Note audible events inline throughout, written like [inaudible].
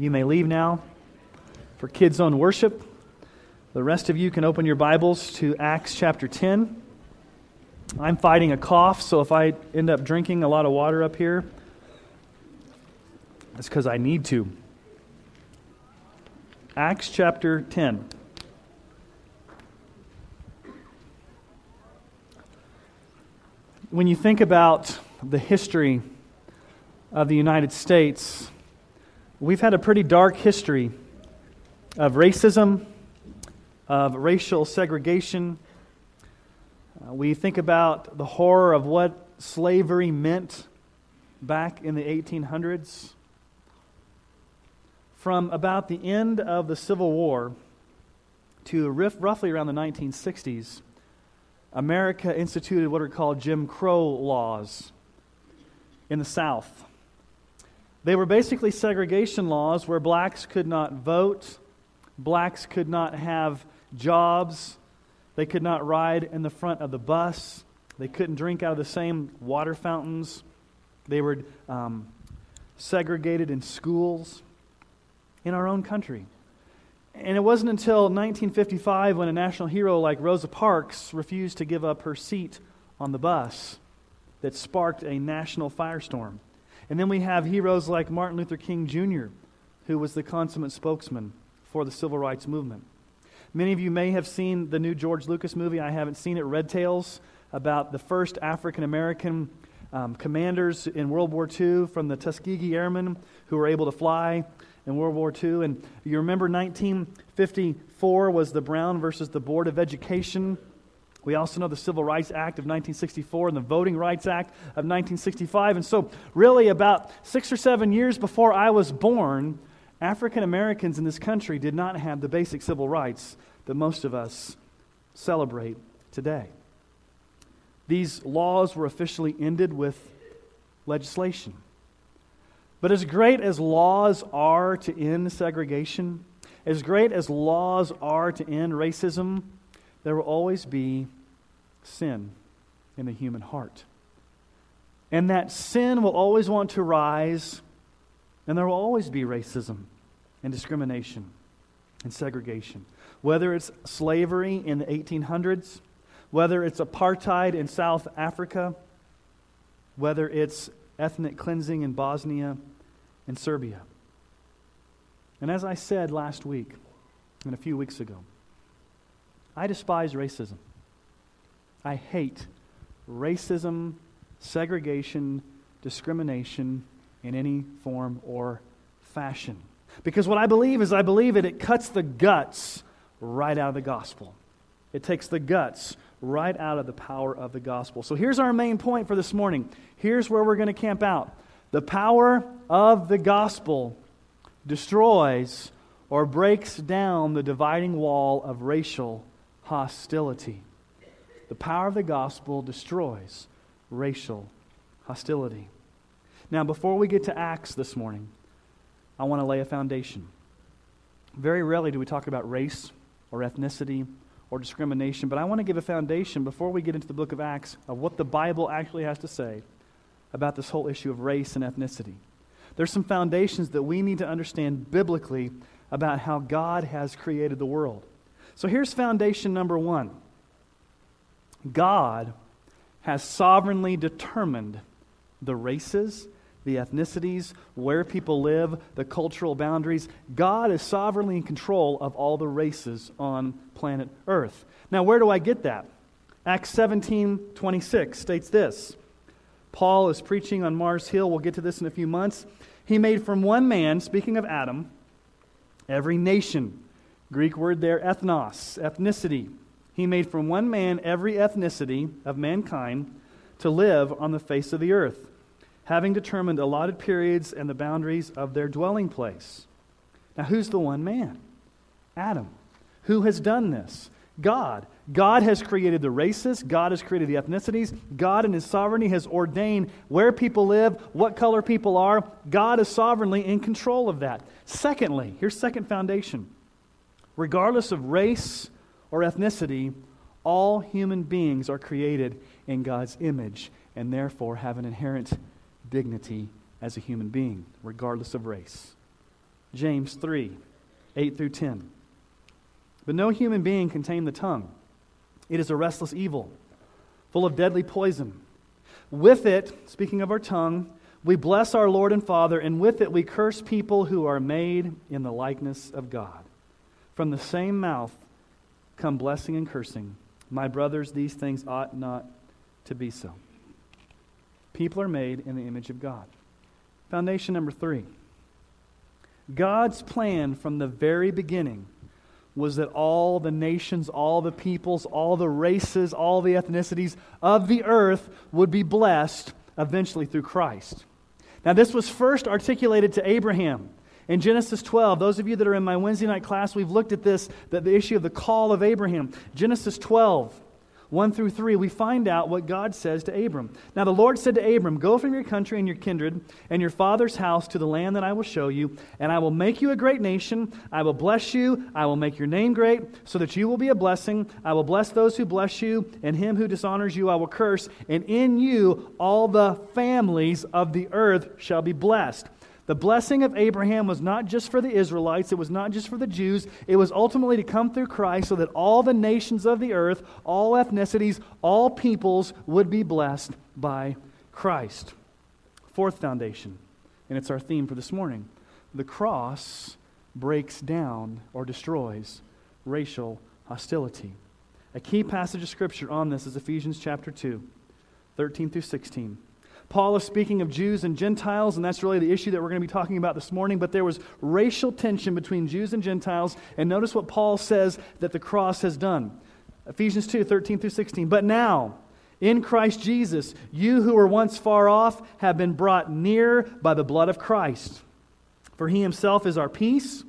you may leave now for Kids on Worship. The rest of you can open your Bibles to Acts chapter 10. I'm fighting a cough, so if I end up drinking a lot of water up here, it's because I need to. Acts chapter 10. When you think about the history of the United States, We've had a pretty dark history of racism, of racial segregation. Uh, we think about the horror of what slavery meant back in the 1800s. From about the end of the Civil War to roughly around the 1960s, America instituted what are called Jim Crow laws in the South. They were basically segregation laws where blacks could not vote, blacks could not have jobs, they could not ride in the front of the bus, they couldn't drink out of the same water fountains, they were um, segregated in schools in our own country. And it wasn't until 1955 when a national hero like Rosa Parks refused to give up her seat on the bus that sparked a national firestorm. And then we have heroes like Martin Luther King Jr., who was the consummate spokesman for the civil rights movement. Many of you may have seen the new George Lucas movie. I haven't seen it, Red Tails, about the first African American um, commanders in World War II from the Tuskegee Airmen who were able to fly in World War II. And you remember 1954 was the Brown versus the Board of Education we also know the Civil Rights Act of 1964 and the Voting Rights Act of 1965. And so, really, about six or seven years before I was born, African Americans in this country did not have the basic civil rights that most of us celebrate today. These laws were officially ended with legislation. But as great as laws are to end segregation, as great as laws are to end racism, there will always be sin in the human heart. And that sin will always want to rise, and there will always be racism and discrimination and segregation. Whether it's slavery in the 1800s, whether it's apartheid in South Africa, whether it's ethnic cleansing in Bosnia and Serbia. And as I said last week and a few weeks ago, I despise racism. I hate racism, segregation, discrimination in any form or fashion. Because what I believe is I believe it, it cuts the guts right out of the gospel. It takes the guts right out of the power of the gospel. So here's our main point for this morning. Here's where we're going to camp out. The power of the gospel destroys or breaks down the dividing wall of racial hostility. The power of the gospel destroys racial hostility. Now, before we get to Acts this morning, I want to lay a foundation. Very rarely do we talk about race or ethnicity or discrimination, but I want to give a foundation before we get into the book of Acts of what the Bible actually has to say about this whole issue of race and ethnicity. There's some foundations that we need to understand biblically about how God has created the world. So here's foundation number one God has sovereignly determined the races, the ethnicities, where people live, the cultural boundaries. God is sovereignly in control of all the races on planet Earth. Now, where do I get that? Acts 17 26 states this Paul is preaching on Mars Hill. We'll get to this in a few months. He made from one man, speaking of Adam, every nation Greek word there, ethnos, ethnicity. He made from one man every ethnicity of mankind to live on the face of the earth, having determined allotted periods and the boundaries of their dwelling place. Now, who's the one man? Adam. Who has done this? God. God has created the races, God has created the ethnicities, God in His sovereignty has ordained where people live, what color people are. God is sovereignly in control of that. Secondly, here's second foundation. Regardless of race or ethnicity, all human beings are created in God's image and therefore have an inherent dignity as a human being, regardless of race. James 3 8 through 10. But no human being can tame the tongue. It is a restless evil, full of deadly poison. With it, speaking of our tongue, we bless our Lord and Father, and with it we curse people who are made in the likeness of God. From the same mouth come blessing and cursing. My brothers, these things ought not to be so. People are made in the image of God. Foundation number three God's plan from the very beginning was that all the nations, all the peoples, all the races, all the ethnicities of the earth would be blessed eventually through Christ. Now, this was first articulated to Abraham. In Genesis 12, those of you that are in my Wednesday night class, we've looked at this, the, the issue of the call of Abraham. Genesis 12, 1 through 3, we find out what God says to Abram. Now, the Lord said to Abram, Go from your country and your kindred and your father's house to the land that I will show you, and I will make you a great nation. I will bless you. I will make your name great, so that you will be a blessing. I will bless those who bless you, and him who dishonors you I will curse. And in you all the families of the earth shall be blessed. The blessing of Abraham was not just for the Israelites, it was not just for the Jews, it was ultimately to come through Christ so that all the nations of the earth, all ethnicities, all peoples would be blessed by Christ. Fourth foundation, and it's our theme for this morning the cross breaks down or destroys racial hostility. A key passage of Scripture on this is Ephesians chapter 2, 13 through 16. Paul is speaking of Jews and Gentiles, and that's really the issue that we're going to be talking about this morning. But there was racial tension between Jews and Gentiles, and notice what Paul says that the cross has done. Ephesians 2 13 through 16. But now, in Christ Jesus, you who were once far off have been brought near by the blood of Christ. For he himself is our peace,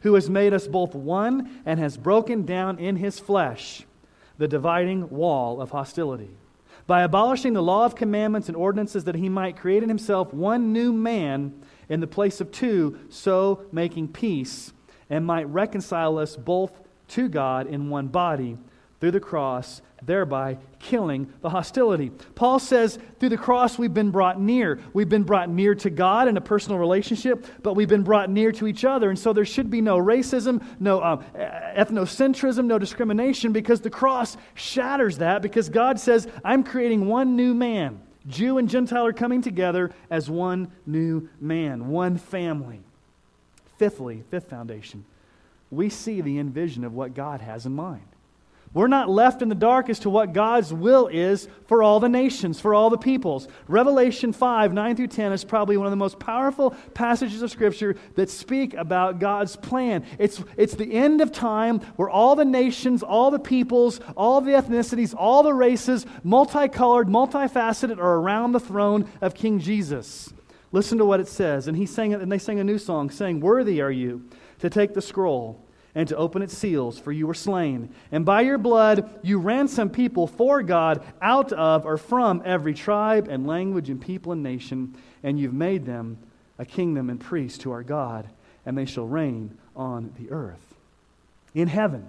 who has made us both one and has broken down in his flesh the dividing wall of hostility by abolishing the law of commandments and ordinances that he might create in himself one new man in the place of two, so making peace, and might reconcile us both to God in one body through the cross, thereby killing the hostility. Paul says, through the cross, we've been brought near. We've been brought near to God in a personal relationship, but we've been brought near to each other. And so there should be no racism, no um, ethnocentrism, no discrimination, because the cross shatters that, because God says, I'm creating one new man. Jew and Gentile are coming together as one new man, one family. Fifthly, fifth foundation, we see the end vision of what God has in mind. We're not left in the dark as to what God's will is for all the nations, for all the peoples. Revelation 5, 9 through 10 is probably one of the most powerful passages of Scripture that speak about God's plan. It's, it's the end of time where all the nations, all the peoples, all the ethnicities, all the races, multicolored, multifaceted, are around the throne of King Jesus. Listen to what it says. And he sang and they sang a new song, saying, Worthy are you to take the scroll and to open its seals, for you were slain. And by your blood you ransomed people for God out of or from every tribe and language and people and nation, and you've made them a kingdom and priests to our God, and they shall reign on the earth. In heaven,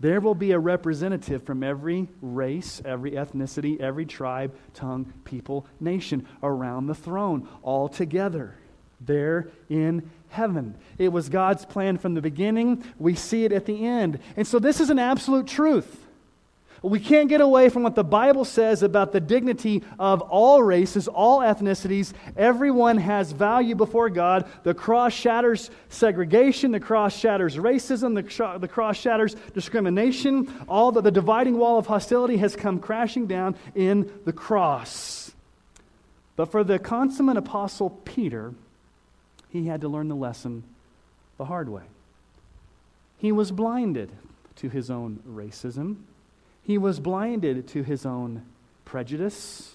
there will be a representative from every race, every ethnicity, every tribe, tongue, people, nation around the throne, all together there in heaven. It was God's plan from the beginning. We see it at the end. And so this is an absolute truth. We can't get away from what the Bible says about the dignity of all races, all ethnicities. Everyone has value before God. The cross shatters segregation, the cross shatters racism, the, the cross shatters discrimination. All the dividing wall of hostility has come crashing down in the cross. But for the consummate apostle Peter, he had to learn the lesson the hard way. He was blinded to his own racism, he was blinded to his own prejudice.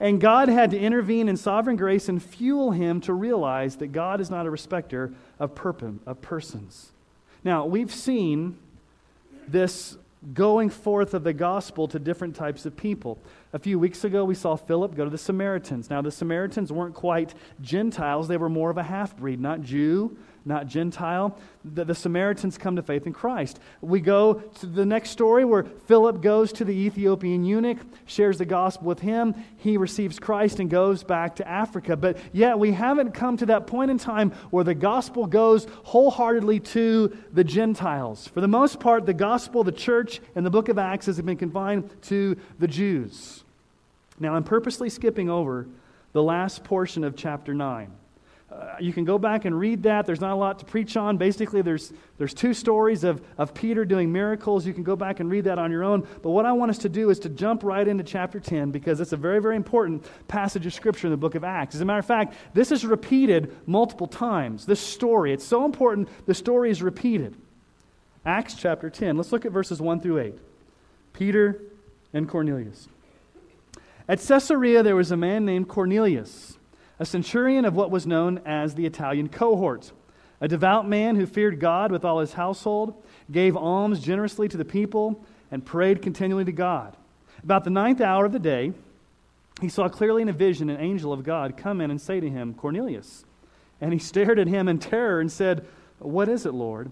And God had to intervene in sovereign grace and fuel him to realize that God is not a respecter of, perp- of persons. Now, we've seen this going forth of the gospel to different types of people. A few weeks ago, we saw Philip go to the Samaritans. Now, the Samaritans weren't quite Gentiles, they were more of a half breed, not Jew, not Gentile. The, the, Samaritans come to faith in Christ. We go to the next story where Philip goes to the Ethiopian eunuch, shares the gospel with him. He receives Christ and goes back to Africa. But yet, we haven't come to that point in time where the gospel goes wholeheartedly to the Gentiles. For the most part, the gospel, the church, and the book of Acts has been confined to the Jews. Now, I'm purposely skipping over the last portion of chapter 9. Uh, you can go back and read that. There's not a lot to preach on. Basically, there's, there's two stories of, of Peter doing miracles. You can go back and read that on your own. But what I want us to do is to jump right into chapter 10 because it's a very, very important passage of Scripture in the book of Acts. As a matter of fact, this is repeated multiple times. This story, it's so important, the story is repeated. Acts chapter 10. Let's look at verses 1 through 8. Peter and Cornelius. At Caesarea, there was a man named Cornelius a centurion of what was known as the Italian cohort, a devout man who feared God with all his household, gave alms generously to the people, and prayed continually to God. About the ninth hour of the day, he saw clearly in a vision an angel of God come in and say to him, Cornelius. And he [laughs] stared at him in terror and said, What is it, Lord?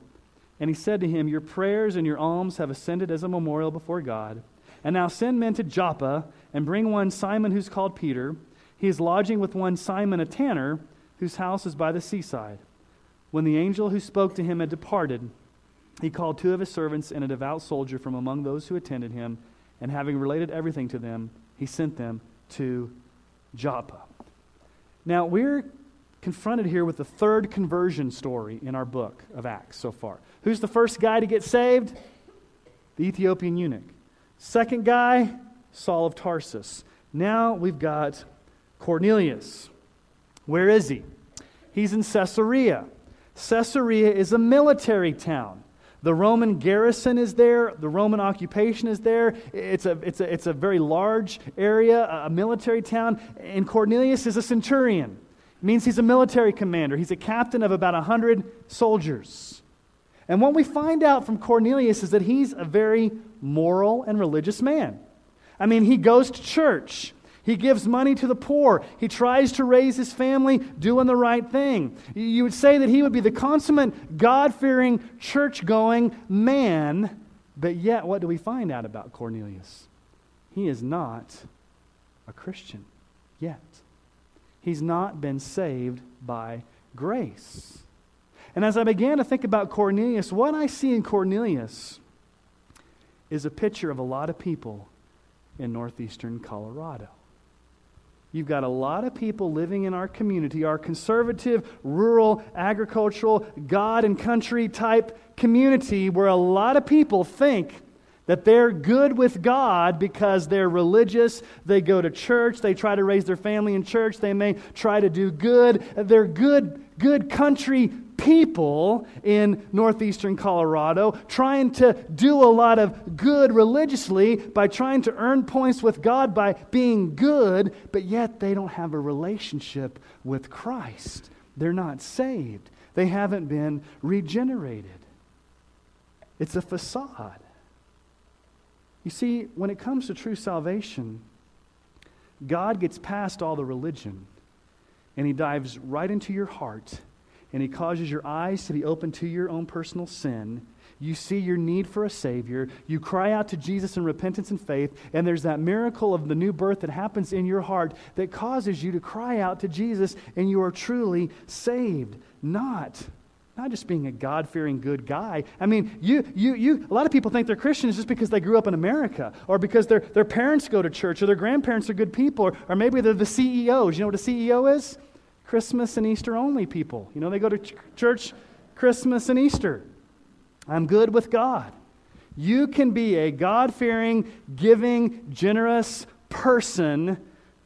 And he said to him, Your prayers and your alms have ascended as a memorial before God. And now send men to Joppa and bring one Simon who's called Peter. He is lodging with one Simon a tanner, whose house is by the seaside. When the angel who spoke to him had departed, he called two of his servants and a devout soldier from among those who attended him, and having related everything to them, he sent them to Joppa. Now, we're confronted here with the third conversion story in our book of Acts so far. Who's the first guy to get saved? The Ethiopian eunuch. Second guy, Saul of Tarsus. Now we've got Cornelius. Where is he? He's in Caesarea. Caesarea is a military town. The Roman garrison is there, the Roman occupation is there. It's a, it's a, it's a very large area, a military town. And Cornelius is a centurion. It means he's a military commander. He's a captain of about 100 soldiers. And what we find out from Cornelius is that he's a very moral and religious man. I mean, he goes to church. He gives money to the poor. He tries to raise his family doing the right thing. You would say that he would be the consummate, God fearing, church going man, but yet, what do we find out about Cornelius? He is not a Christian yet. He's not been saved by grace. And as I began to think about Cornelius, what I see in Cornelius is a picture of a lot of people in northeastern Colorado. You've got a lot of people living in our community, our conservative, rural, agricultural, God and country type community, where a lot of people think that they're good with God because they're religious, they go to church, they try to raise their family in church, they may try to do good. They're good, good country people in northeastern Colorado trying to do a lot of good religiously by trying to earn points with God by being good, but yet they don't have a relationship with Christ. They're not saved, they haven't been regenerated. It's a facade. You see, when it comes to true salvation, God gets past all the religion and He dives right into your heart and He causes your eyes to be open to your own personal sin. You see your need for a Savior. You cry out to Jesus in repentance and faith, and there's that miracle of the new birth that happens in your heart that causes you to cry out to Jesus, and you are truly saved. Not not just being a God fearing good guy. I mean, you, you, you, a lot of people think they're Christians just because they grew up in America or because their, their parents go to church or their grandparents are good people or, or maybe they're the CEOs. You know what a CEO is? Christmas and Easter only people. You know, they go to ch- church Christmas and Easter. I'm good with God. You can be a God fearing, giving, generous person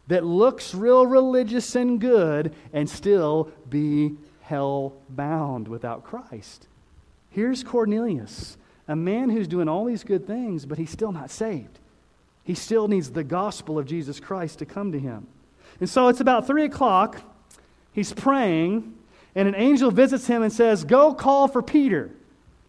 that looks real religious and good and still be hell bound without Christ. Here's Cornelius, a man who's doing all these good things, but he's still not saved. He still needs the gospel of Jesus Christ to come to him. And so it's about 3 o'clock. He's praying, and an angel visits him and says, Go call for Peter.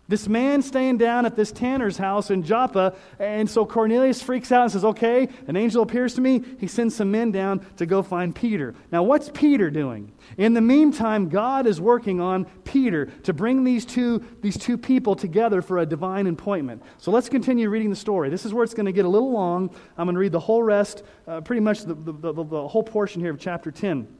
This man staying down at this tanner's house in Joppa. And so Cornelius freaks out and says, Okay, an angel appears to me. He sends some men down to go find Peter. Now, what's Peter doing? In the meantime, God is working on Peter to bring these two, these two people together for a divine appointment. So let's continue reading the story. This is where it's going to get a little long. I'm going to read the whole rest, uh, pretty much the, the, the, the whole portion here of chapter 10.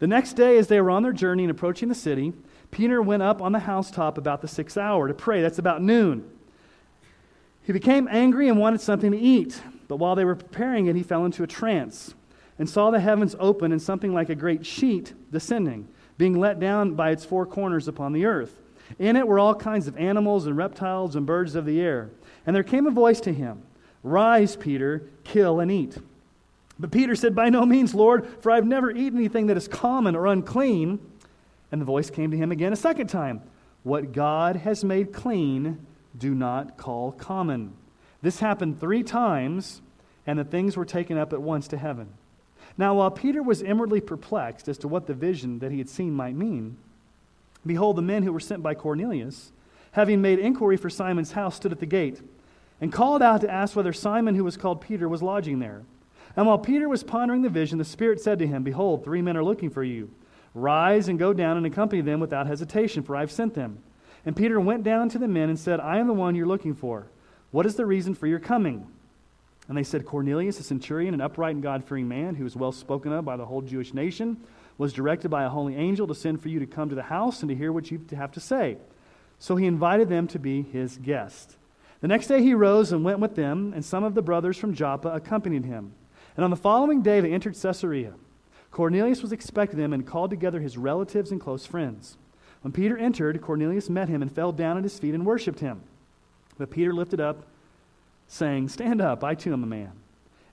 The next day, as they were on their journey and approaching the city, Peter went up on the housetop about the sixth hour to pray. That's about noon. He became angry and wanted something to eat, but while they were preparing it, he fell into a trance and saw the heavens open and something like a great sheet descending, being let down by its four corners upon the earth. In it were all kinds of animals and reptiles and birds of the air. And there came a voice to him Rise, Peter, kill and eat. But Peter said, By no means, Lord, for I have never eaten anything that is common or unclean. And the voice came to him again a second time What God has made clean, do not call common. This happened three times, and the things were taken up at once to heaven. Now, while Peter was inwardly perplexed as to what the vision that he had seen might mean, behold, the men who were sent by Cornelius, having made inquiry for Simon's house, stood at the gate and called out to ask whether Simon, who was called Peter, was lodging there. And while Peter was pondering the vision, the Spirit said to him, Behold, three men are looking for you. Rise and go down and accompany them without hesitation, for I have sent them. And Peter went down to the men and said, I am the one you're looking for. What is the reason for your coming? And they said, Cornelius, a centurion, an upright and God fearing man, who was well spoken of by the whole Jewish nation, was directed by a holy angel to send for you to come to the house and to hear what you have to say. So he invited them to be his guest. The next day he rose and went with them, and some of the brothers from Joppa accompanied him. And on the following day they entered Caesarea. Cornelius was expecting them and called together his relatives and close friends. When Peter entered, Cornelius met him and fell down at his feet and worshipped him. But Peter lifted up, saying, Stand up, I too am a man.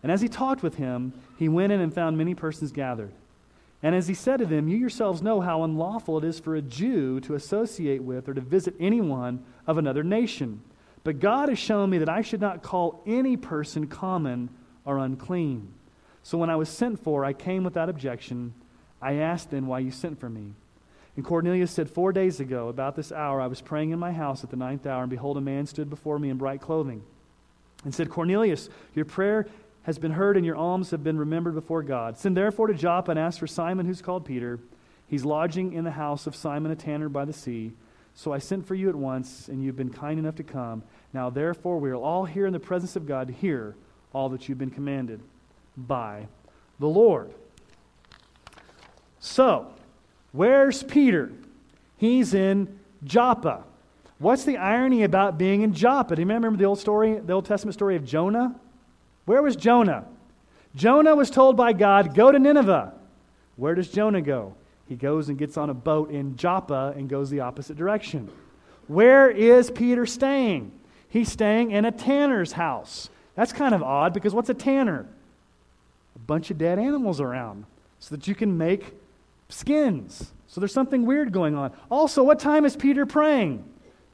And as he talked with him, he went in and found many persons gathered. And as he said to them, You yourselves know how unlawful it is for a Jew to associate with or to visit anyone of another nation. But God has shown me that I should not call any person common or unclean. So when I was sent for, I came without objection. I asked then why you sent for me. And Cornelius said, Four days ago, about this hour, I was praying in my house at the ninth hour, and behold, a man stood before me in bright clothing, and said, Cornelius, your prayer has been heard, and your alms have been remembered before God. Send therefore to Joppa and ask for Simon, who's called Peter. He's lodging in the house of Simon a tanner by the sea. So I sent for you at once, and you've been kind enough to come. Now, therefore, we are all here in the presence of God to hear all that you've been commanded by the Lord. So, where's Peter? He's in Joppa. What's the irony about being in Joppa? Do you remember the old story, the Old Testament story of Jonah? Where was Jonah? Jonah was told by God, Go to Nineveh. Where does Jonah go? He goes and gets on a boat in Joppa and goes the opposite direction. Where is Peter staying? He's staying in a tanner's house. That's kind of odd because what's a tanner? A bunch of dead animals around so that you can make skins. So there's something weird going on. Also, what time is Peter praying?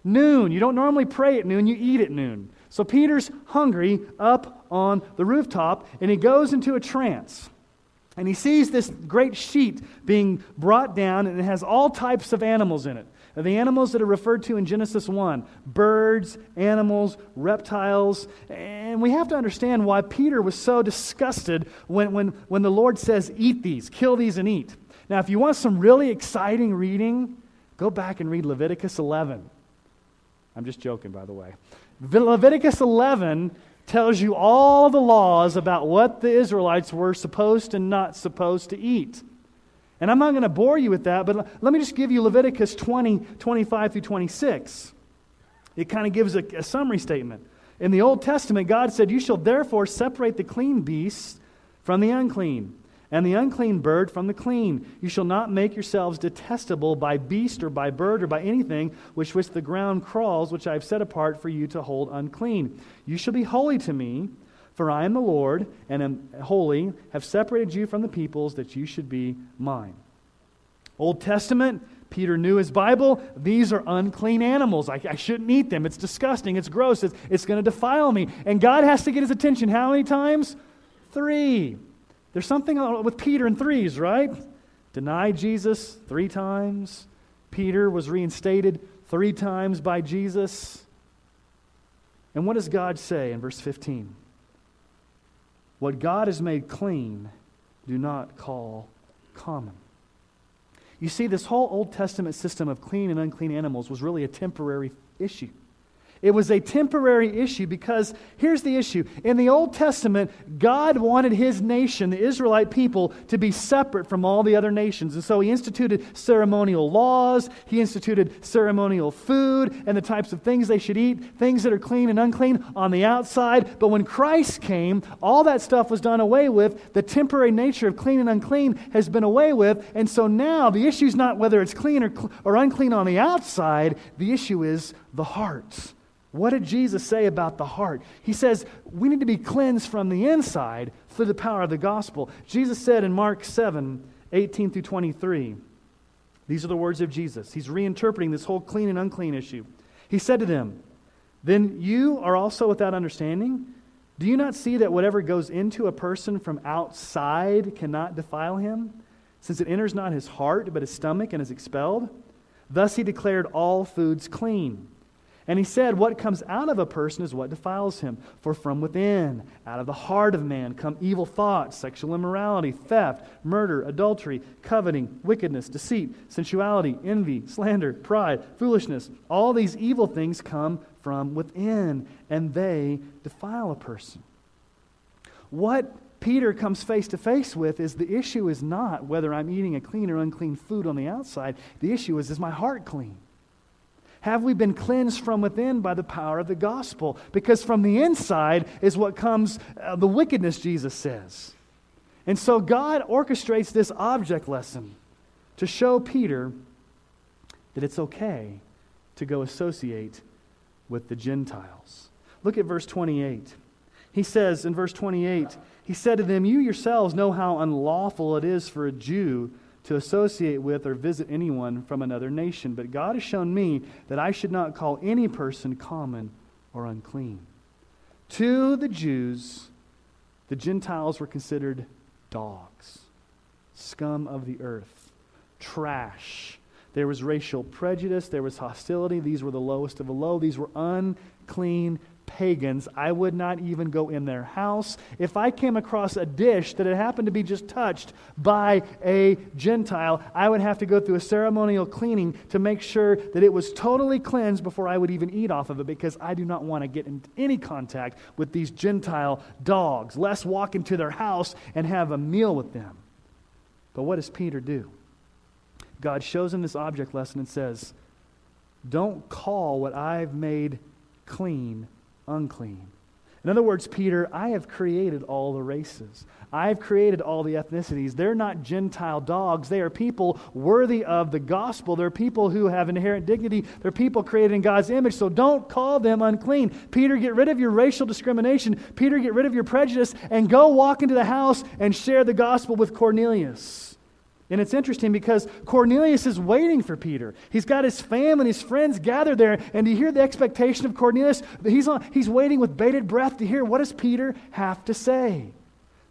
Noon. You don't normally pray at noon, you eat at noon. So Peter's hungry up on the rooftop and he goes into a trance. And he sees this great sheet being brought down, and it has all types of animals in it. Uh, the animals that are referred to in Genesis 1 birds, animals, reptiles. And we have to understand why Peter was so disgusted when, when, when the Lord says, Eat these, kill these, and eat. Now, if you want some really exciting reading, go back and read Leviticus 11. I'm just joking, by the way. Leviticus 11 tells you all the laws about what the Israelites were supposed and not supposed to eat. And I'm not going to bore you with that, but let me just give you Leviticus 20, 25 through 26. It kind of gives a, a summary statement. In the Old Testament, God said, You shall therefore separate the clean beast from the unclean, and the unclean bird from the clean. You shall not make yourselves detestable by beast or by bird or by anything which which the ground crawls, which I have set apart for you to hold unclean. You shall be holy to me. For I am the Lord, and am holy, have separated you from the peoples that you should be mine. Old Testament, Peter knew his Bible. These are unclean animals. I, I shouldn't eat them. It's disgusting. It's gross. It's, it's going to defile me. And God has to get his attention how many times? Three. There's something with Peter and threes, right? Denied Jesus three times. Peter was reinstated three times by Jesus. And what does God say in verse 15? What God has made clean, do not call common. You see, this whole Old Testament system of clean and unclean animals was really a temporary issue. It was a temporary issue because here's the issue. In the Old Testament, God wanted his nation, the Israelite people, to be separate from all the other nations. And so he instituted ceremonial laws, he instituted ceremonial food and the types of things they should eat, things that are clean and unclean on the outside. But when Christ came, all that stuff was done away with. The temporary nature of clean and unclean has been away with. And so now the issue is not whether it's clean or, or unclean on the outside, the issue is the heart. What did Jesus say about the heart? He says we need to be cleansed from the inside through the power of the gospel. Jesus said in Mark 7 18 through 23, these are the words of Jesus. He's reinterpreting this whole clean and unclean issue. He said to them, Then you are also without understanding? Do you not see that whatever goes into a person from outside cannot defile him, since it enters not his heart, but his stomach, and is expelled? Thus he declared all foods clean. And he said, What comes out of a person is what defiles him. For from within, out of the heart of man, come evil thoughts, sexual immorality, theft, murder, adultery, coveting, wickedness, deceit, sensuality, envy, slander, pride, foolishness. All these evil things come from within, and they defile a person. What Peter comes face to face with is the issue is not whether I'm eating a clean or unclean food on the outside. The issue is, is my heart clean? Have we been cleansed from within by the power of the gospel? Because from the inside is what comes uh, the wickedness, Jesus says. And so God orchestrates this object lesson to show Peter that it's okay to go associate with the Gentiles. Look at verse 28. He says in verse 28, He said to them, You yourselves know how unlawful it is for a Jew to associate with or visit anyone from another nation. But God has shown me that I should not call any person common or unclean. To the Jews, the Gentiles were considered dogs, scum of the earth, trash. There was racial prejudice, there was hostility. These were the lowest of the low. These were unclean pagans. I would not even go in their house. If I came across a dish that had happened to be just touched by a Gentile, I would have to go through a ceremonial cleaning to make sure that it was totally cleansed before I would even eat off of it because I do not want to get in any contact with these Gentile dogs, lest walk into their house and have a meal with them. But what does Peter do? God shows him this object lesson and says, Don't call what I've made clean unclean. In other words, Peter, I have created all the races. I've created all the ethnicities. They're not Gentile dogs. They are people worthy of the gospel. They're people who have inherent dignity. They're people created in God's image. So don't call them unclean. Peter, get rid of your racial discrimination. Peter, get rid of your prejudice and go walk into the house and share the gospel with Cornelius. And it's interesting because Cornelius is waiting for Peter. He's got his family his friends gathered there. And you hear the expectation of Cornelius? He's, on, he's waiting with bated breath to hear what does Peter have to say.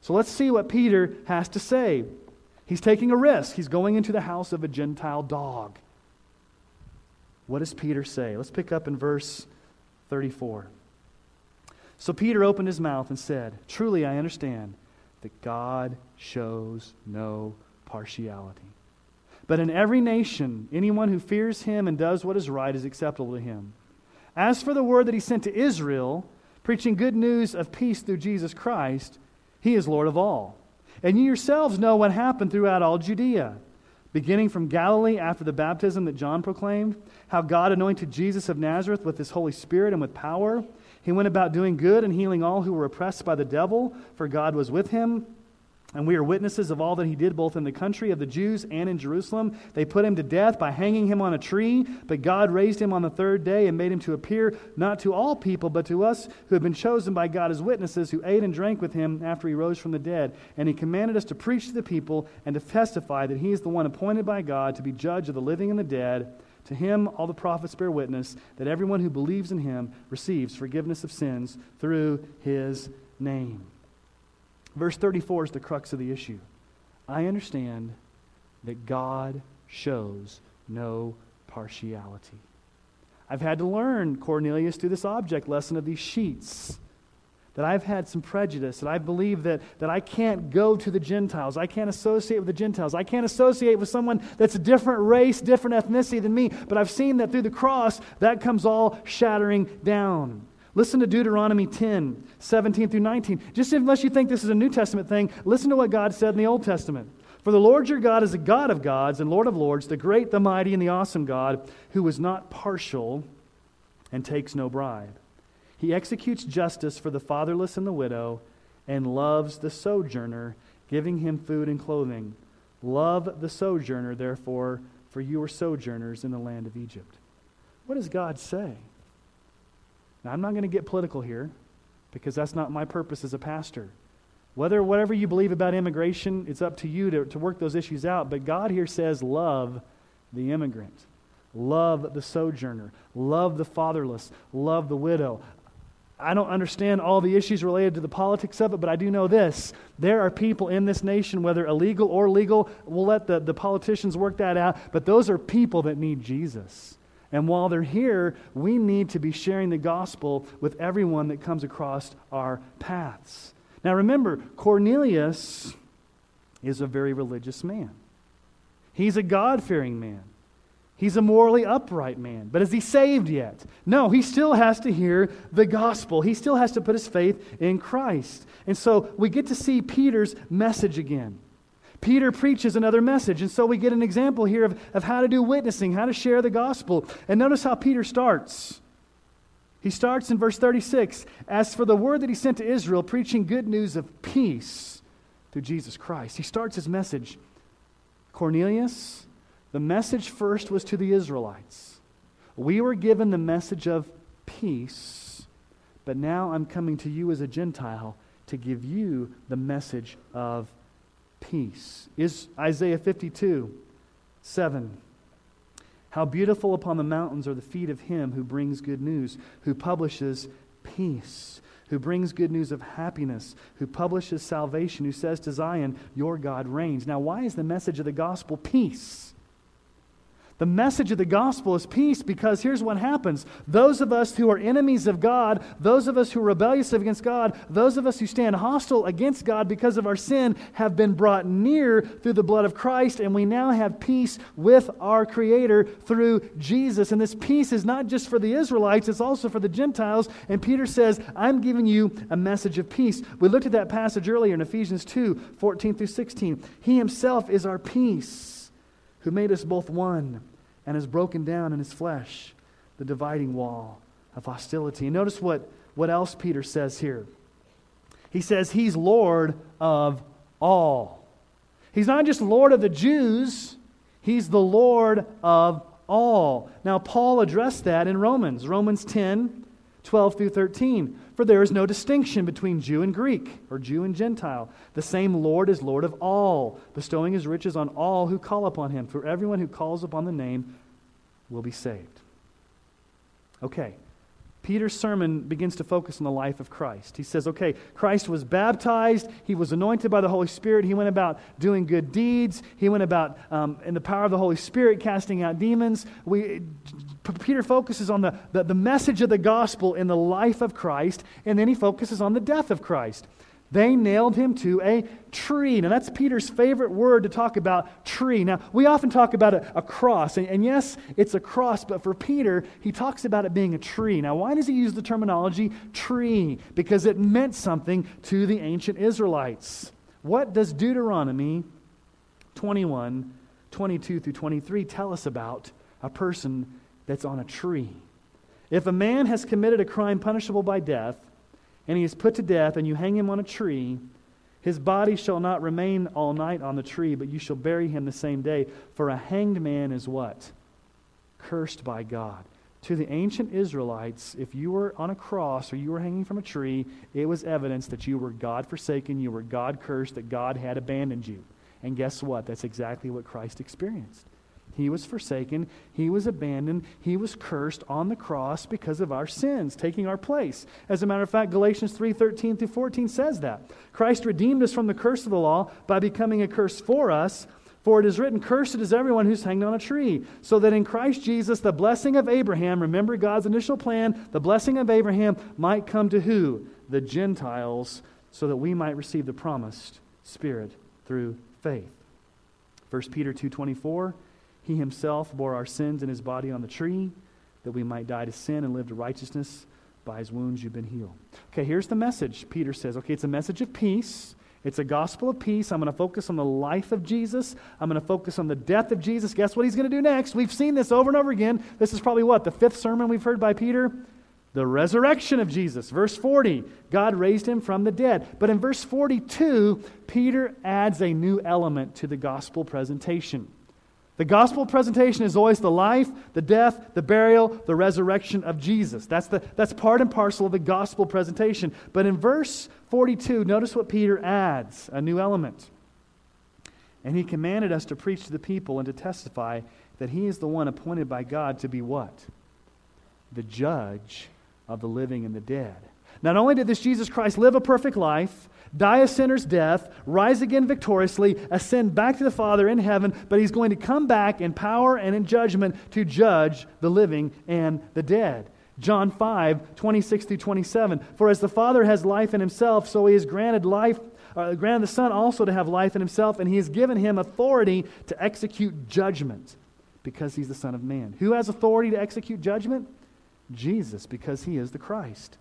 So let's see what Peter has to say. He's taking a risk. He's going into the house of a Gentile dog. What does Peter say? Let's pick up in verse 34. So Peter opened his mouth and said, Truly I understand that God shows no partiality. But in every nation, anyone who fears him and does what is right is acceptable to him. As for the word that he sent to Israel, preaching good news of peace through Jesus Christ, he is Lord of all. And you yourselves know what happened throughout all Judea, beginning from Galilee after the baptism that John proclaimed, how God anointed Jesus of Nazareth with his Holy Spirit and with power. He went about doing good and healing all who were oppressed by the devil, for God was with him. And we are witnesses of all that he did, both in the country of the Jews and in Jerusalem. They put him to death by hanging him on a tree, but God raised him on the third day and made him to appear not to all people, but to us who have been chosen by God as witnesses, who ate and drank with him after he rose from the dead. And he commanded us to preach to the people and to testify that he is the one appointed by God to be judge of the living and the dead. To him, all the prophets bear witness that everyone who believes in him receives forgiveness of sins through his name. Verse 34 is the crux of the issue. I understand that God shows no partiality. I've had to learn, Cornelius, through this object lesson of these sheets, that I've had some prejudice, that I believe that, that I can't go to the Gentiles. I can't associate with the Gentiles. I can't associate with someone that's a different race, different ethnicity than me. But I've seen that through the cross, that comes all shattering down. Listen to Deuteronomy 10, 17 through 19. Just unless you think this is a New Testament thing, listen to what God said in the Old Testament. For the Lord your God is a God of gods and Lord of lords, the great, the mighty, and the awesome God, who is not partial and takes no bribe. He executes justice for the fatherless and the widow and loves the sojourner, giving him food and clothing. Love the sojourner, therefore, for you are sojourners in the land of Egypt. What does God say? Now, I'm not going to get political here because that's not my purpose as a pastor. Whether whatever you believe about immigration, it's up to you to, to work those issues out. But God here says, love the immigrant, love the sojourner, love the fatherless, love the widow. I don't understand all the issues related to the politics of it, but I do know this. There are people in this nation, whether illegal or legal, we'll let the, the politicians work that out, but those are people that need Jesus. And while they're here, we need to be sharing the gospel with everyone that comes across our paths. Now remember, Cornelius is a very religious man. He's a God fearing man. He's a morally upright man. But is he saved yet? No, he still has to hear the gospel. He still has to put his faith in Christ. And so we get to see Peter's message again. Peter preaches another message. And so we get an example here of, of how to do witnessing, how to share the gospel. And notice how Peter starts. He starts in verse 36 As for the word that he sent to Israel, preaching good news of peace through Jesus Christ. He starts his message Cornelius, the message first was to the Israelites. We were given the message of peace, but now I'm coming to you as a Gentile to give you the message of peace. Is Isaiah 52 7. How beautiful upon the mountains are the feet of him who brings good news, who publishes peace, who brings good news of happiness, who publishes salvation, who says to Zion, Your God reigns. Now, why is the message of the gospel peace? The message of the gospel is peace because here's what happens. Those of us who are enemies of God, those of us who are rebellious against God, those of us who stand hostile against God because of our sin have been brought near through the blood of Christ, and we now have peace with our Creator through Jesus. And this peace is not just for the Israelites, it's also for the Gentiles. And Peter says, I'm giving you a message of peace. We looked at that passage earlier in Ephesians 2 14 through 16. He himself is our peace, who made us both one and has broken down in his flesh the dividing wall of hostility. And notice what, what else Peter says here. He says he's Lord of all. He's not just Lord of the Jews, he's the Lord of all. Now, Paul addressed that in Romans, Romans 10 12 through 13. For there is no distinction between Jew and Greek, or Jew and Gentile. The same Lord is Lord of all, bestowing his riches on all who call upon him. For everyone who calls upon the name will be saved. Okay, Peter's sermon begins to focus on the life of Christ. He says, okay, Christ was baptized. He was anointed by the Holy Spirit. He went about doing good deeds. He went about, um, in the power of the Holy Spirit, casting out demons. We, Peter focuses on the, the, the message of the gospel in the life of Christ, and then he focuses on the death of Christ. They nailed him to a tree. Now, that's Peter's favorite word to talk about tree. Now, we often talk about a, a cross, and, and, yes, it's a cross, but for Peter, he talks about it being a tree. Now, why does he use the terminology tree? Because it meant something to the ancient Israelites. What does Deuteronomy 21, 22 through 23 tell us about a person that's on a tree? If a man has committed a crime punishable by death, and he is put to death, and you hang him on a tree, His body shall not remain all night on the tree, but you shall bury him the same day. For a hanged man is what? Cursed by God. To the ancient Israelites, if you were on a cross or you were hanging from a tree, it was evidence that you were God forsaken, you were God cursed, that God had abandoned you. And guess what? That's exactly what Christ experienced. He was forsaken, he was abandoned, he was cursed on the cross because of our sins, taking our place. As a matter of fact, Galatians 3:13 through 14 says that. Christ redeemed us from the curse of the law by becoming a curse for us, for it is written, cursed is everyone who's hanged on a tree, so that in Christ Jesus the blessing of Abraham, remember God's initial plan, the blessing of Abraham might come to who? The Gentiles, so that we might receive the promised spirit through faith. 1 Peter 2:24 he himself bore our sins in his body on the tree, that we might die to sin and live to righteousness. By his wounds you've been healed. Okay, here's the message. Peter says, okay, it's a message of peace. It's a gospel of peace. I'm going to focus on the life of Jesus. I'm going to focus on the death of Jesus. Guess what he's going to do next? We've seen this over and over again. This is probably what? The fifth sermon we've heard by Peter? The resurrection of Jesus. Verse 40, God raised him from the dead. But in verse 42, Peter adds a new element to the gospel presentation. The gospel presentation is always the life, the death, the burial, the resurrection of Jesus. That's, the, that's part and parcel of the gospel presentation. But in verse 42, notice what Peter adds a new element. And he commanded us to preach to the people and to testify that he is the one appointed by God to be what? The judge of the living and the dead. Not only did this Jesus Christ live a perfect life, die a sinner's death, rise again victoriously, ascend back to the Father in heaven, but he's going to come back in power and in judgment to judge the living and the dead. John 5, 26 through 27. For as the Father has life in himself, so he has granted life, uh, granted the Son also to have life in himself, and he has given him authority to execute judgment because he's the Son of Man. Who has authority to execute judgment? Jesus, because he is the Christ.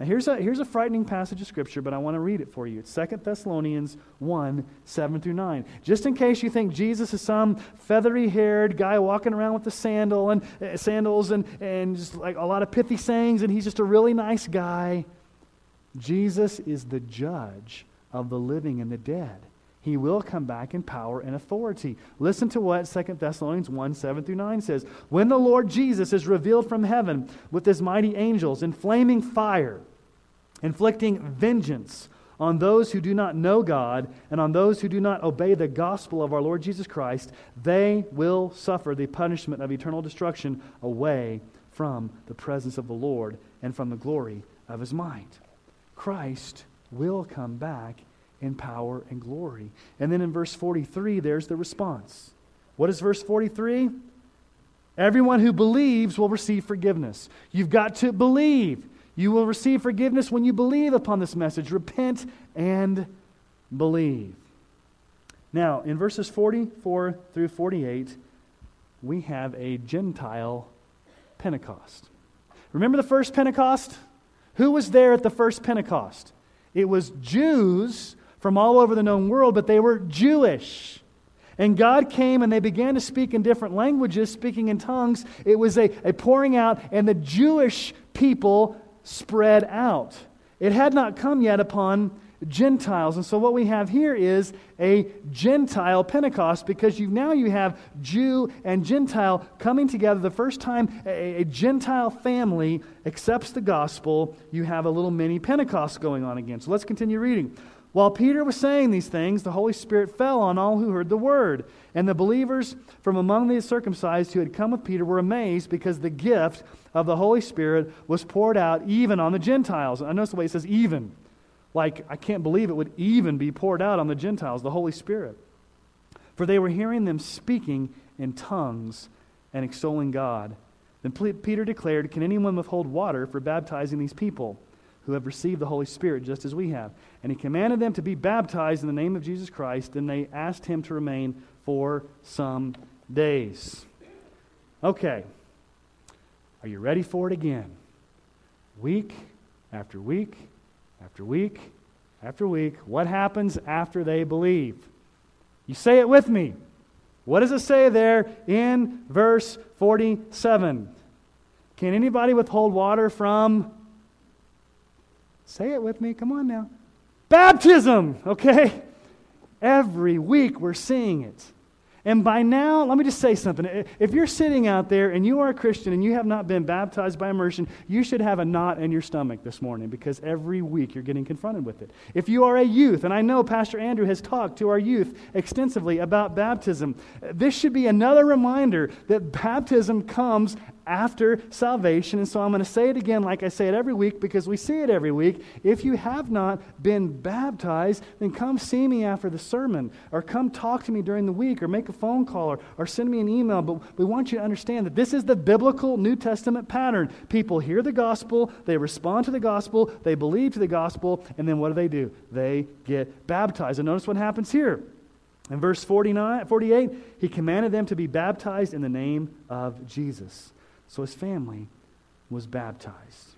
Now, here's a, here's a frightening passage of Scripture, but I want to read it for you. It's 2 Thessalonians 1 7 through 9. Just in case you think Jesus is some feathery haired guy walking around with the sandal and, uh, sandals and, and just like a lot of pithy sayings, and he's just a really nice guy. Jesus is the judge of the living and the dead. He will come back in power and authority. Listen to what 2 Thessalonians 1 7 through 9 says. When the Lord Jesus is revealed from heaven with his mighty angels in flaming fire, inflicting vengeance on those who do not know God and on those who do not obey the gospel of our Lord Jesus Christ, they will suffer the punishment of eternal destruction away from the presence of the Lord and from the glory of his might. Christ will come back in power and glory. And then in verse 43, there's the response. What is verse 43? Everyone who believes will receive forgiveness. You've got to believe. You will receive forgiveness when you believe upon this message. Repent and believe. Now, in verses 44 through 48, we have a Gentile Pentecost. Remember the first Pentecost? Who was there at the first Pentecost? It was Jews from all over the known world, but they were Jewish. And God came and they began to speak in different languages, speaking in tongues. It was a, a pouring out, and the Jewish people spread out. It had not come yet upon Gentiles. And so what we have here is a Gentile Pentecost because you now you have Jew and Gentile coming together. The first time a, a, Gentile family accepts the gospel, you have a little mini Pentecost going on again. So let's continue reading. While Peter was saying these things, the Holy Spirit fell on all who heard the word. And the believers from among the circumcised who had come with Peter were amazed because the gift of the Holy Spirit was poured out even on the Gentiles. I notice the way it says even. Like, I can't believe it would even be poured out on the Gentiles, the Holy Spirit. For they were hearing them speaking in tongues and extolling God. Then Peter declared, Can anyone withhold water for baptizing these people who have received the Holy Spirit just as we have? And he commanded them to be baptized in the name of Jesus Christ, and they asked him to remain for some days. Okay, are you ready for it again? Week after week after week after week. What happens after they believe? You say it with me. What does it say there in verse 47? Can anybody withhold water from? Say it with me. Come on now. Baptism, okay? Every week we're seeing it. And by now, let me just say something. If you're sitting out there and you are a Christian and you have not been baptized by immersion, you should have a knot in your stomach this morning because every week you're getting confronted with it. If you are a youth, and I know Pastor Andrew has talked to our youth extensively about baptism, this should be another reminder that baptism comes after salvation. And so I'm going to say it again, like I say it every week, because we see it every week. If you have not been baptized, then come see me after the sermon, or come talk to me during the week, or make a phone call, or, or send me an email. But we want you to understand that this is the biblical New Testament pattern. People hear the gospel, they respond to the gospel, they believe to the gospel, and then what do they do? They get baptized. And notice what happens here. In verse 49, 48, he commanded them to be baptized in the name of Jesus. So his family was baptized.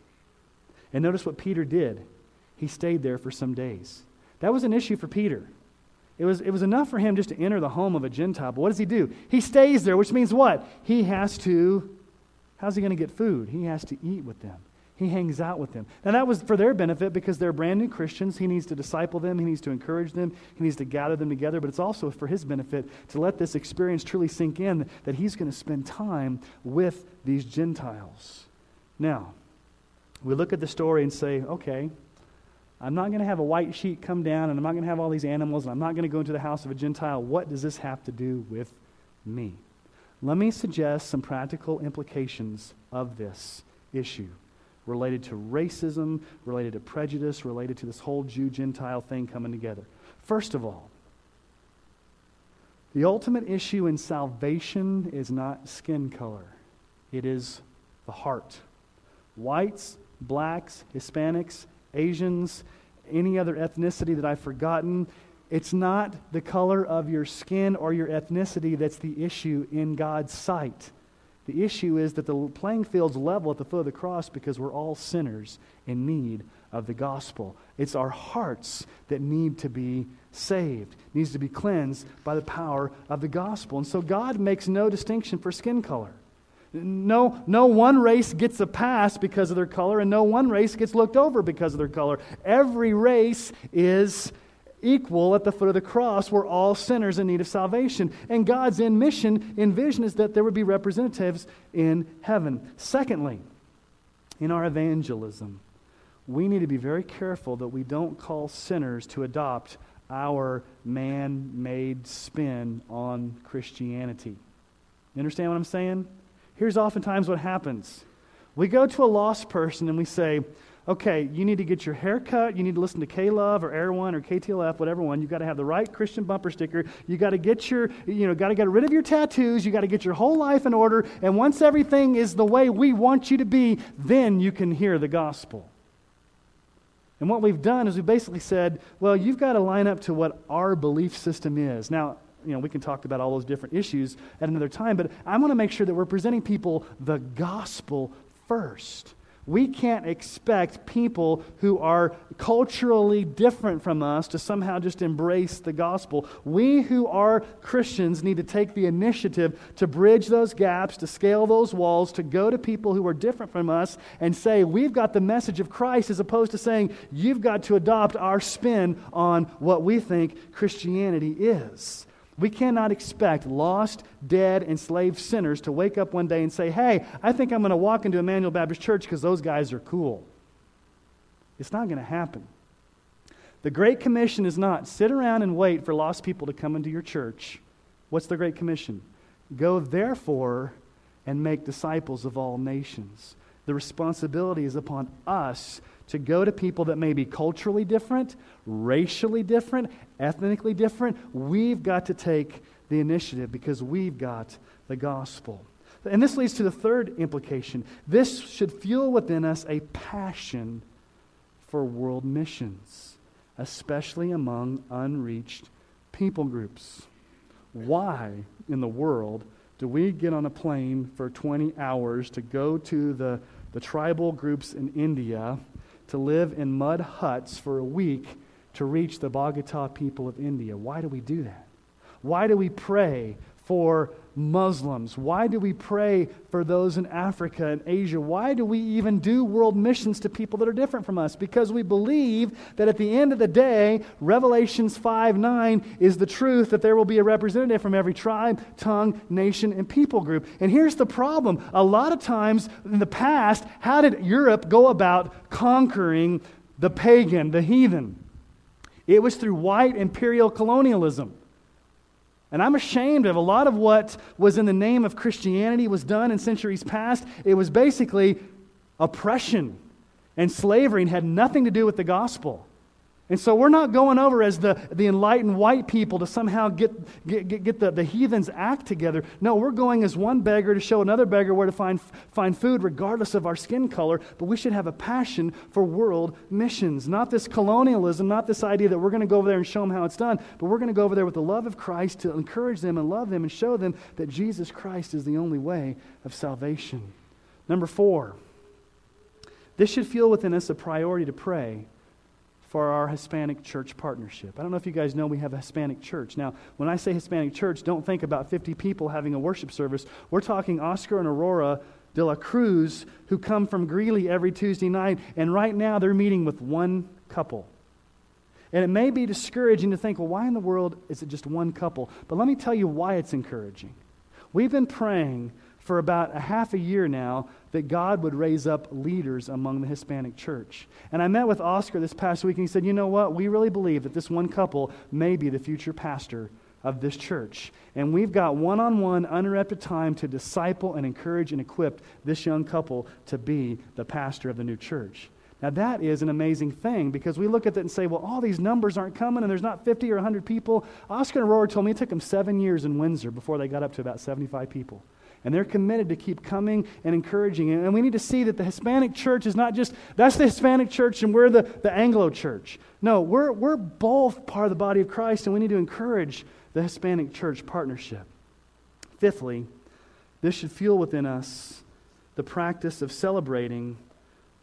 And notice what Peter did. He stayed there for some days. That was an issue for Peter. It was, it was enough for him just to enter the home of a Gentile. But what does he do? He stays there, which means what? He has to, how's he going to get food? He has to eat with them. He hangs out with them. Now, that was for their benefit because they're brand new Christians. He needs to disciple them, he needs to encourage them, he needs to gather them together, but it's also for his benefit to let this experience truly sink in that he's going to spend time with these Gentiles. Now, we look at the story and say, okay, I'm not going to have a white sheet come down and I'm not going to have all these animals and I'm not going to go into the house of a Gentile. What does this have to do with me? Let me suggest some practical implications of this issue related to racism, related to prejudice, related to this whole Jew Gentile thing coming together. First of all, the ultimate issue in salvation is not skin color, it is the heart. Whites, blacks, Hispanics, Asians, any other ethnicity that I've forgotten, it's not the color of your skin or your ethnicity that's the issue in God's sight. The issue is that the playing field's level at the foot of the cross because we're all sinners in need of the gospel. It's our hearts that need to be saved, needs to be cleansed by the power of the gospel. And so God makes no distinction for skin color. No, no one race gets a pass because of their color, and no one race gets looked over because of their color. Every race is equal at the foot of the cross. We're all sinners in need of salvation. And God's in mission, in vision, is that there would be representatives in heaven. Secondly, in our evangelism, we need to be very careful that we don't call sinners to adopt our man made spin on Christianity. You understand what I'm saying? Here's oftentimes what happens we go to a lost person and we say, okay, you need to get your hair cut. You need to listen to K Love or Air One or KTLF, whatever one. You've got to have the right Christian bumper sticker. You got to get your, you know, got to get rid of your tattoos. You got to get your whole life in order. And once everything is the way we want you to be, then you can hear the gospel. And what we've done is we basically said, well, you've got to line up to what our belief system is. Now, you know, we can talk about all those different issues at another time, but I want to make sure that we're presenting people the gospel first. We can't expect people who are culturally different from us to somehow just embrace the gospel. We who are Christians need to take the initiative to bridge those gaps, to scale those walls, to go to people who are different from us and say, We've got the message of Christ, as opposed to saying, You've got to adopt our spin on what we think Christianity is. We cannot expect lost, dead, enslaved sinners to wake up one day and say, Hey, I think I'm going to walk into Emmanuel Baptist Church because those guys are cool. It's not going to happen. The Great Commission is not sit around and wait for lost people to come into your church. What's the Great Commission? Go, therefore, and make disciples of all nations. The responsibility is upon us to go to people that may be culturally different, racially different, ethnically different. We've got to take the initiative because we've got the gospel. And this leads to the third implication. This should fuel within us a passion for world missions, especially among unreached people groups. Why in the world do we get on a plane for 20 hours to go to the, the tribal groups in India to live in mud huts for a week to reach the Bogota people of India. Why do we do that? Why do we pray for Muslims? Why do we pray for those in Africa and Asia? Why do we even do world missions to people that are different from us? Because we believe that at the end of the day, Revelations 5 9 is the truth that there will be a representative from every tribe, tongue, nation, and people group. And here's the problem a lot of times in the past, how did Europe go about conquering the pagan, the heathen? It was through white imperial colonialism. And I'm ashamed of a lot of what was in the name of Christianity was done in centuries past. It was basically oppression and slavery and had nothing to do with the gospel. And so we're not going over as the, the enlightened white people to somehow get, get, get, get the, the heathens act together. No, we're going as one beggar to show another beggar where to find, find food, regardless of our skin color. But we should have a passion for world missions. Not this colonialism, not this idea that we're going to go over there and show them how it's done, but we're going to go over there with the love of Christ to encourage them and love them and show them that Jesus Christ is the only way of salvation. Number four, this should feel within us a priority to pray for our Hispanic church partnership. I don't know if you guys know we have a Hispanic church. Now, when I say Hispanic church, don't think about 50 people having a worship service. We're talking Oscar and Aurora de la Cruz, who come from Greeley every Tuesday night, and right now they're meeting with one couple. And it may be discouraging to think, well, why in the world is it just one couple? But let me tell you why it's encouraging. We've been praying for about a half a year now that God would raise up leaders among the Hispanic church. And I met with Oscar this past week, and he said, You know what? We really believe that this one couple may be the future pastor of this church. And we've got one on one, uninterrupted time to disciple and encourage and equip this young couple to be the pastor of the new church. Now, that is an amazing thing because we look at that and say, well, all these numbers aren't coming and there's not 50 or 100 people. Oscar and Aurora told me it took them seven years in Windsor before they got up to about 75 people. And they're committed to keep coming and encouraging. And we need to see that the Hispanic church is not just, that's the Hispanic church and we're the, the Anglo church. No, we're, we're both part of the body of Christ and we need to encourage the Hispanic church partnership. Fifthly, this should fuel within us the practice of celebrating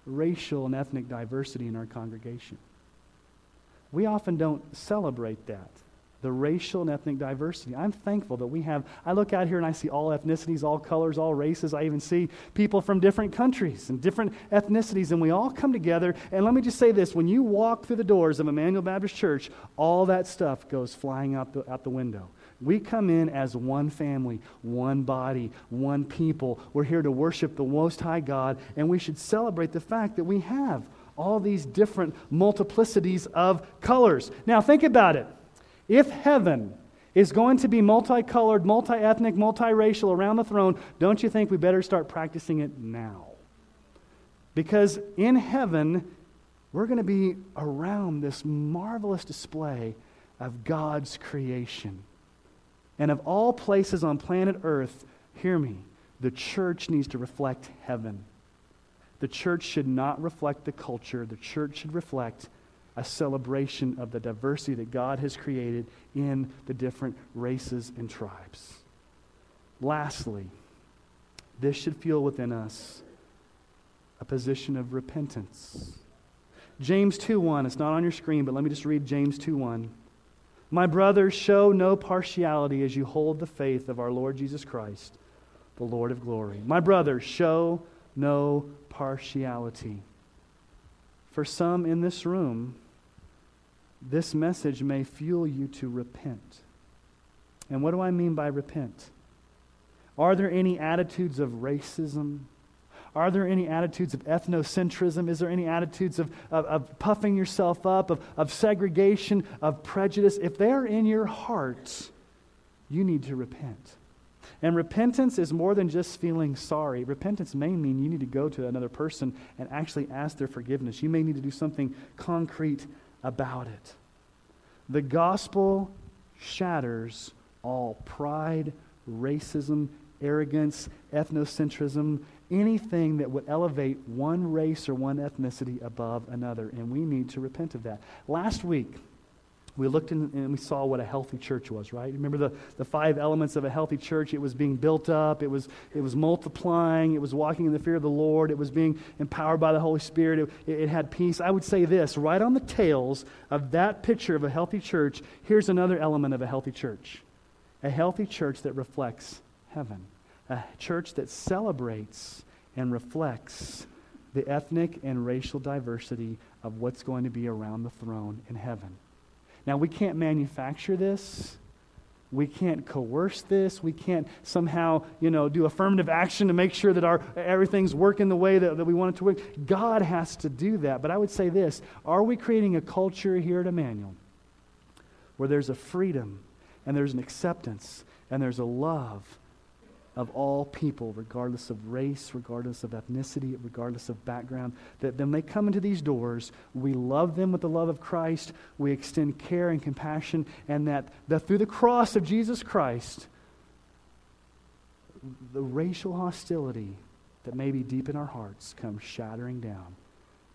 racial and ethnic diversity in our congregation. We often don't celebrate that the racial and ethnic diversity. I'm thankful that we have, I look out here and I see all ethnicities, all colors, all races. I even see people from different countries and different ethnicities, and we all come together. And let me just say this when you walk through the doors of Emmanuel Baptist Church, all that stuff goes flying out the, out the window. We come in as one family, one body, one people. We're here to worship the Most High God, and we should celebrate the fact that we have all these different multiplicities of colors. Now, think about it. If heaven is going to be multicolored, multi ethnic, multiracial around the throne, don't you think we better start practicing it now? Because in heaven, we're going to be around this marvelous display of God's creation. And of all places on planet Earth, hear me, the church needs to reflect heaven. The church should not reflect the culture, the church should reflect a celebration of the diversity that God has created in the different races and tribes. Lastly, this should feel within us a position of repentance. James 2:1, it's not on your screen, but let me just read James 2:1. My brothers, show no partiality as you hold the faith of our Lord Jesus Christ, the Lord of glory. My brothers, show no partiality. For some in this room, this message may fuel you to repent. And what do I mean by repent? Are there any attitudes of racism? Are there any attitudes of ethnocentrism? Is there any attitudes of, of, of, puffing yourself up, of, of segregation, of prejudice? If they are in your heart, you need to repent. And repentance is more than just feeling sorry. Repentance may mean you need to go to another person and actually ask their forgiveness. You may need to do something concrete about it. The gospel shatters all pride, racism, arrogance, ethnocentrism, anything that would elevate one race or one ethnicity above another. And we need to repent of that. Last week, we looked in, and we saw what a healthy church was, right? Remember the, the five elements of a healthy church? It was being built up, it was, it was multiplying, it was walking in the fear of the Lord, it was being empowered by the Holy Spirit, it, it had peace. I would say this right on the tails of that picture of a healthy church, here's another element of a healthy church a healthy church that reflects heaven, a church that celebrates and reflects the ethnic and racial diversity of what's going to be around the throne in heaven. Now, we can't manufacture this. We can't coerce this. We can't somehow, you know, do affirmative action to make sure that our everything's working the way that, that we want it to work. God has to do that. But I would say this are we creating a culture here at Emmanuel where there's a freedom and there's an acceptance and there's a love of all people, regardless of race, regardless of ethnicity, regardless of background, that when they come into these doors, we love them with the love of Christ, we extend care and compassion, and that, that through the cross of Jesus Christ, the racial hostility that may be deep in our hearts comes shattering down.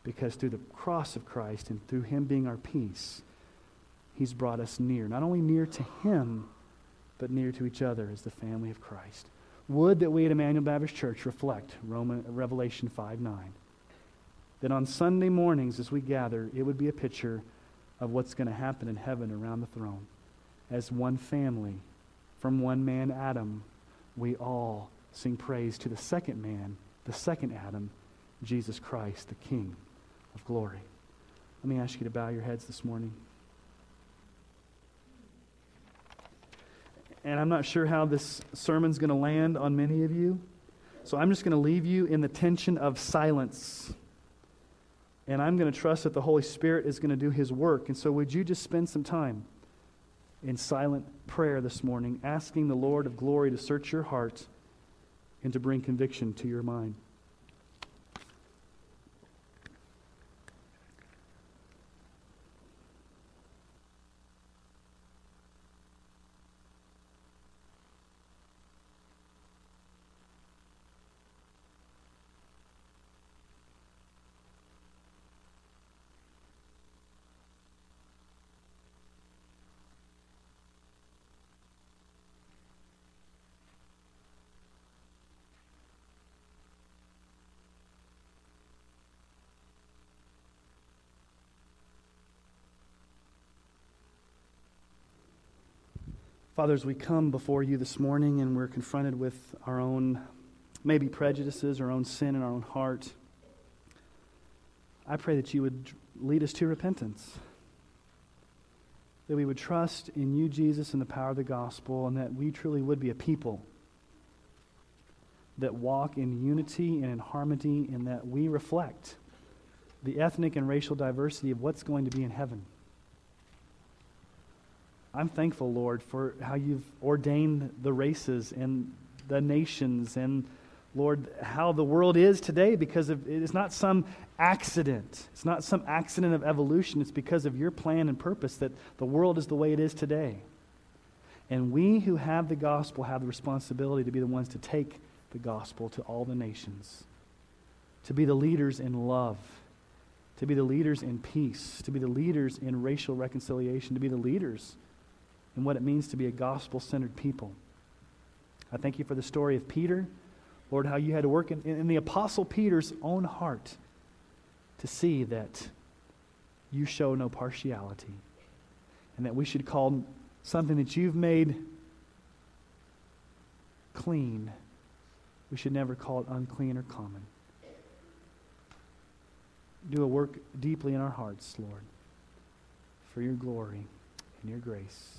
Because through the cross of Christ and through Him being our peace, He's brought us near, not only near to Him, but near to each other as the family of Christ. Would that we at Emmanuel Baptist Church reflect Roman, Revelation 5 9. That on Sunday mornings as we gather, it would be a picture of what's going to happen in heaven around the throne. As one family, from one man, Adam, we all sing praise to the second man, the second Adam, Jesus Christ, the King of glory. Let me ask you to bow your heads this morning. And I'm not sure how this sermon's going to land on many of you. So I'm just going to leave you in the tension of silence. And I'm going to trust that the Holy Spirit is going to do his work. And so, would you just spend some time in silent prayer this morning, asking the Lord of glory to search your heart and to bring conviction to your mind? Father, as we come before you this morning and we're confronted with our own, maybe prejudices, our own sin in our own heart, I pray that you would lead us to repentance. That we would trust in you, Jesus, and the power of the gospel, and that we truly would be a people that walk in unity and in harmony, and that we reflect the ethnic and racial diversity of what's going to be in heaven. I'm thankful, Lord, for how you've ordained the races and the nations and, Lord, how the world is today because of, it's not some accident. It's not some accident of evolution. It's because of your plan and purpose that the world is the way it is today. And we who have the gospel have the responsibility to be the ones to take the gospel to all the nations, to be the leaders in love, to be the leaders in peace, to be the leaders in racial reconciliation, to be the leaders and what it means to be a gospel centered people. I thank you for the story of Peter. Lord, how you had to work in, in the Apostle Peter's own heart to see that you show no partiality and that we should call something that you've made clean, we should never call it unclean or common. Do a work deeply in our hearts, Lord, for your glory and your grace.